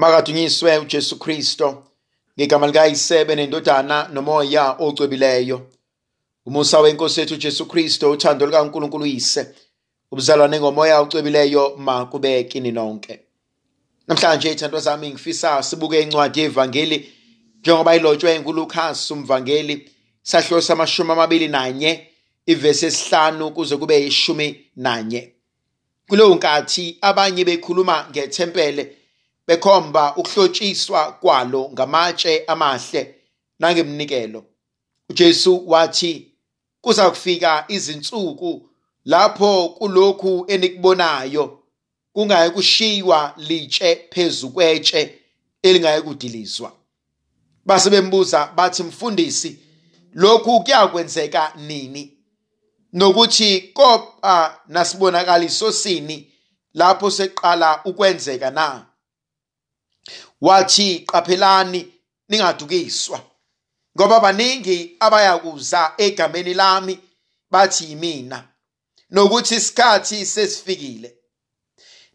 Makadunyiswe uJesu Kristo ngegama likayisebe nendodana nomoya ocwebileyo. Umusa wenkosi yethu uJesu Kristo uthando likaNkulunkulu uyise ubuzalwane ngomoya ocwebileyo makube kini nonke. Namhlanje ithandwa zami ngifisa sibuke incwadi yevangeli njengoba ilotshwe nguLukas umvangeli sahlo samashumi amabili nanye ivesi esihlanu kuze kube ishumi nanye. Kuleyo nkathi abanye bekhuluma ngethempele bekhomba ukuhlotshiswa kwalo ngamatshe amahle nangemnikelo. uJesu wathi kuza kufika izinsuku lapho kulokhu enikubonayo kungaye kushiwa litshe phezu kwetshe elingaye kudilizwa. Base bembuza bathi mfundisi lokhu kuyakwenzeka nini? Nokuthi kopa nasibonakaliso sini lapho seqala ukwenzeka na? Wathi qaphelani ningadukiswa ngoba baningi abayakuza egameni lami bathi yimina. Nokuthi isikhathi sesifikile.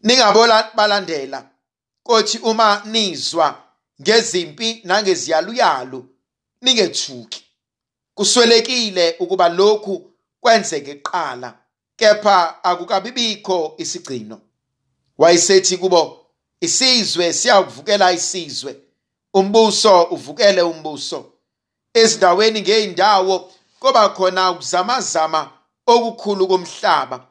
Ningabola balandela kothi uma nizwa ngezimpi nangeziyaluyalu ningethuki. Kuswelekile ukuba lokhu kwenzeke kuqala kepha akukabibikho isigcino. Wayesethi kubo isizwe siyakuvukela isizwe. Umbuso uvukele umbuso. Ezindaweni ngeyindawo koba khona ukuzamazama okukhulu komhlaba.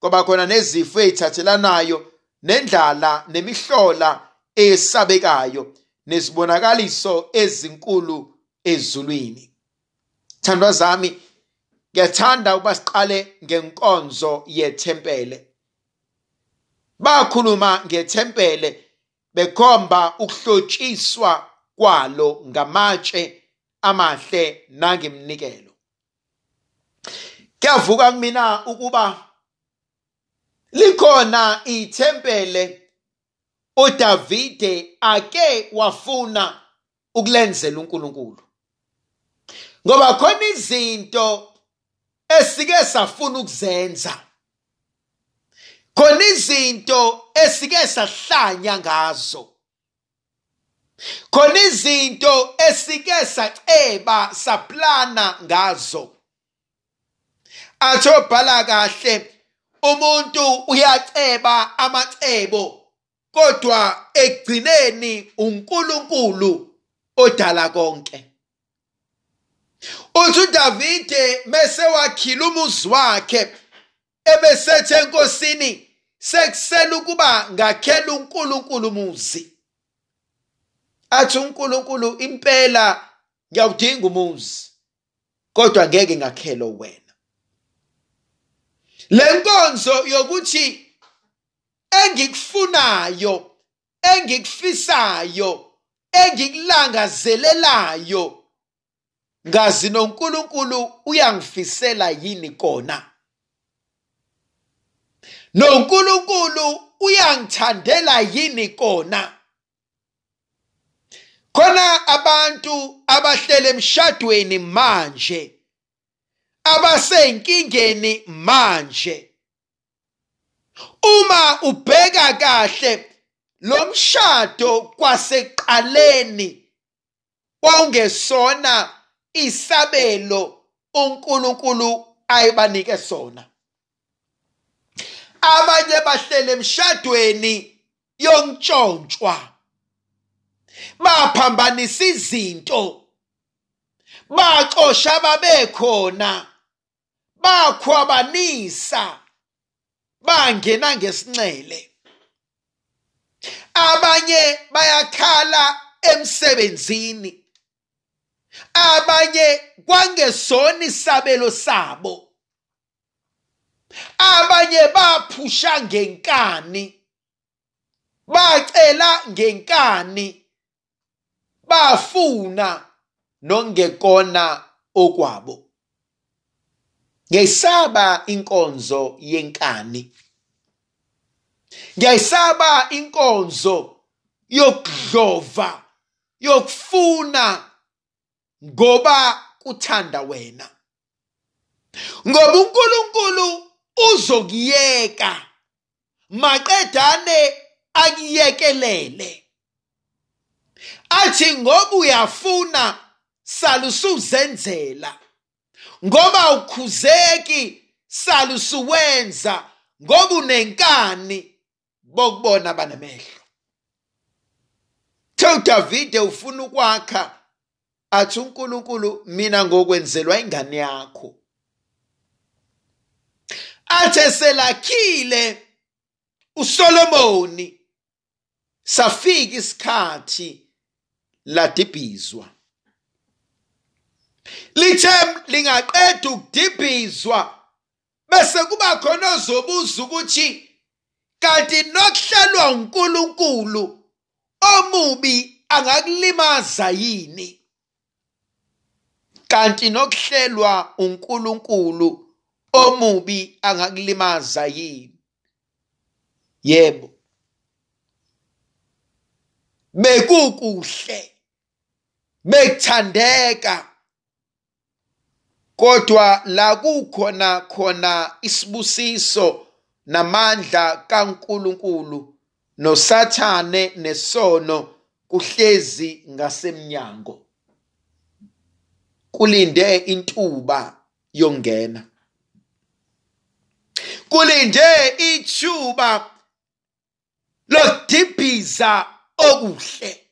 Koba khona nezifo ezithathelanayo nendlala nemihlola eyesabekayo nezibonakaliso ezinkulu ezulwini. Thandwa zami ngiyathanda ukuba siqale ngenkonzo yethempele bakhuluma ngethempele bekhomba ukuhlotshiswa kwalo ngamatshe amahle nangemnikelo kuyavuka kumina ukuba likhona ithempele uDavide ake wafuna ukulenzela uNkulunkulu. Ngoba khona izinto esike safuna ukuzenza. Izinto esike sahlanya ngazo. Khona izinto esike saceba saplana ngazo. Atho bhala kahle umuntu uyaceba amacebo kodwa ekugcineni uNkulunkulu odala konke. Uthi uDavide mase wakhila umuzi wakhe ebesethe enkosini sekusela ukuba ngakhela uNkulunkulu umuzi athi uNkulunkulu impela ngiyawudinga umuzi kodwa ngeke ngakhela wena. Lenkonzo yokuthi engikufunayo engikufisayo engikulangazelelayo ngazi noNkulunkulu uyangifisela yini kona? noNkulunkulu uyangithandela yini kona? Khona abantu abahlele emshadweni manje abasenkingeni manje. Uma ubheka kahle lo mshado kwaseqaleni wawungesona isabelo uNkulunkulu ayibanike sona. Abanye bahlele emshadweni yontshontshwa baphambanisa izinto. Baxosha babekhona. Bakhwabanisa. Bangena ngesincele abanye bayakhala emsebenzini. Abanye kwangesona isabelo sabo. Abanye baphusha ngenkani bacela ngenkani bafuna nongekona okwabo. Ngiyayisaba inkonzo yenkani. Ngiyayisaba inkonzo yokudlova yokufuna ngoba kuthanda wena. Ngoba uNkulunkulu uzokuyeka maqedane akiyekelele. Athi ngoba uyafuna salusuzenzela. Ngoba ukhuzeki salusuwenza. Ngoba unenkani bokubona abanamehlo Tho Davide ufuna ukwakha athi uNkulunkulu mina ngokwenzelwa ingane yakho. Athe selakhile uSolomoni. Safika isikhathi ladibhizwa lithe lingaqeda ukudibhizwa bese kuba khona ozobuza ukuthi kanti nokuhlalwa uNkulunkulu omubi angakulimaza yini? Kanti nokuhlelwa uNkulunkulu omubi angakulimaza yini? Yebo. Bekukuhle bekuthandeka kodwa la kukhona khona isibusiso namandla kaNkuluNkulu nosathane nesono kuhlezi ngasemnyango. Kulinde intuba yongena kulinde ithuba lodibhiza okuhle.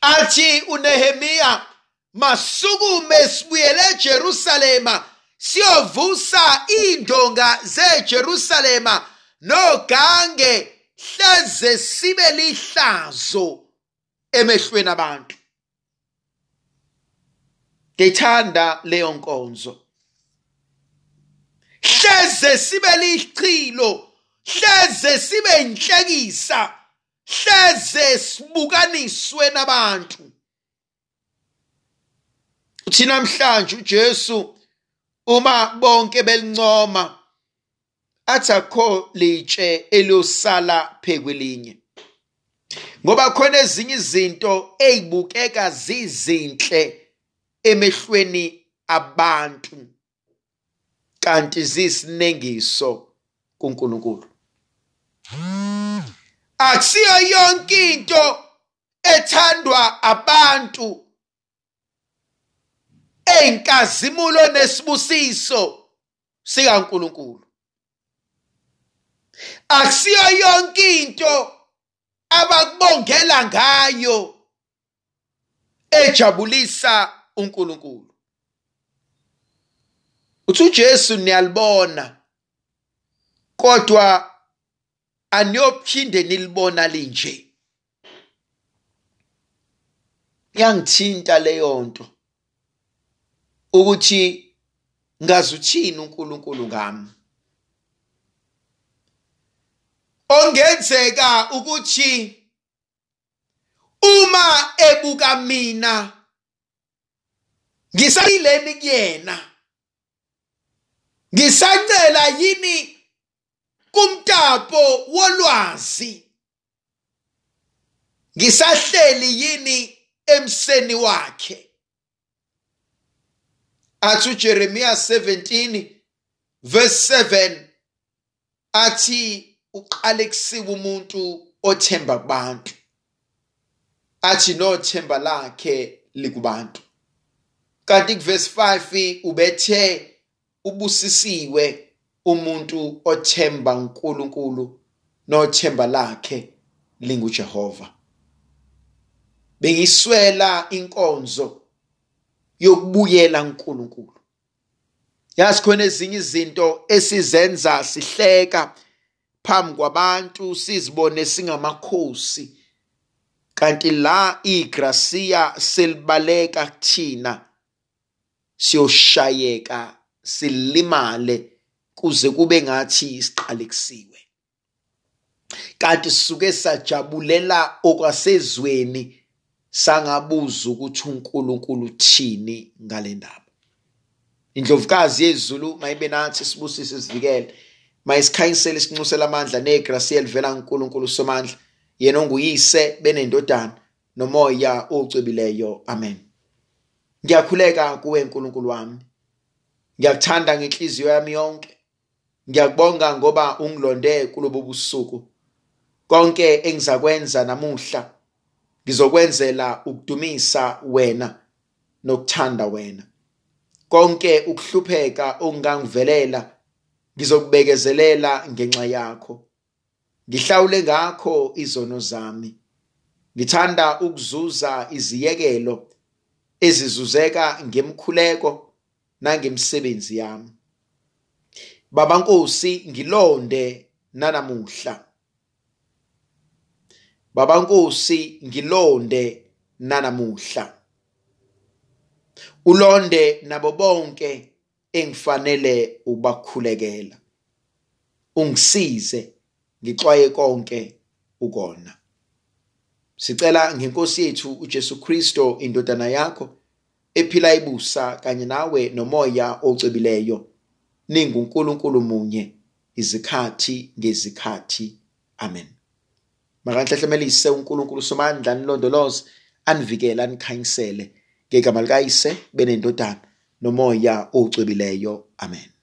Athi uNehemia masukume sibuyele eJerusalema siyovusa indonga zeJerusalema nogange hleze sibe lihlazo emehlweni abantu. Ngithanda leyo nkonzo. Hleze sibe lichilo hleze sibe inhlekisa hleze sibukaniswe nabantu. Uthi namhlanje uJesu uma bonke belincoma athi akho litshe eliyosala phekwelinye. Ngoba khona ezinye izinto ezibukeka zizinhle emehlweni abantu. Kanti zisinengiso kuNkulunkulu. Akusiyo yonke into ethandwa abantu. Eyinkazimulo nesibusiso sikaNkulunkulu. Akusiyo yonke into abakubongela ngayo ejabulisa uNkulunkulu. Uthi uJesu niyalibona kodwa aniyophinde nilibona linje. Yangithinta leyo nto ukuthi ngazi uthini uNkulunkulu ngami. Ongenzeka ukuthi uma ebuka mina ngisayileni kuyena. Ngisacela yini kumtapo wolwazi? Ngisahleli yini emseni wakhe? Athi uJeremiya 17 verse 7 athi uqale kusika umuntu othemba kubantu. Athi nothemba lakhe likubantu. Kanti kuverse 5 ubethe ubusisiwe umuntu othemba uNkulunkulu nothemba lakhe linguJehova. Bengiswela inkonzo yokubuyela uNkulunkulu. Yazi khona ezinye izinto esizenza sihleka phambi kwabantu sizibone singamakhosi kanti la igracia selibaleka kuthina siyoshayeka silimale kuze kube ngathi siqalekisiwe kanti sisuke sajabulela okwasezweni sangabuza ukuthi uNkulunkulu uthini ngale ndaba. Indlovukazi yezulu mayibe nathi sibusise sivikele mayisikhanyisele isinxusela amandla negrasiya elivela kuNkulunkulu somandla yena onguyise benendodana nomoya ocwebileyo amen. Ngiyakhuleka kuwe nkulunkulu wami. Ngiyakuthanda ngenhliziyo yami yonke. Ngiyakubonga ngoba ungilonde kulobo busuku. Konke engizakwenza namuhla ngizokwenzela ukudumisa wena nokuthanda wena. Konke ukuhlupheka ongangivelela ngizokubekezelela ngenxa yakho. Ngihlawule ngakho izono zami. Ngithanda ukuzuza iziyekelo ezizuzeka ngemkhuleko nangemsebenzi yami. Baba nkosi ngilonde nanamuhla. Baba nkosi ngilonde nanamuhla. Ulonde nabo bonke engifanele ukubakhulekela ungisize ngixwaye konke ukona. Sicela ngenkosi yethu uJesu Kristo indodana yakho ephila ibusa kanye nawe nomoya ocebileyo. ninguNkulunkulu munye izikhathi ngezikhathi. Amen. Makanhlehlemelise uNkulunkulu somandla nilondoloze anivikele anikhanyisele. Ngegama likayise benendodana nomoya ocebileyo. Amen.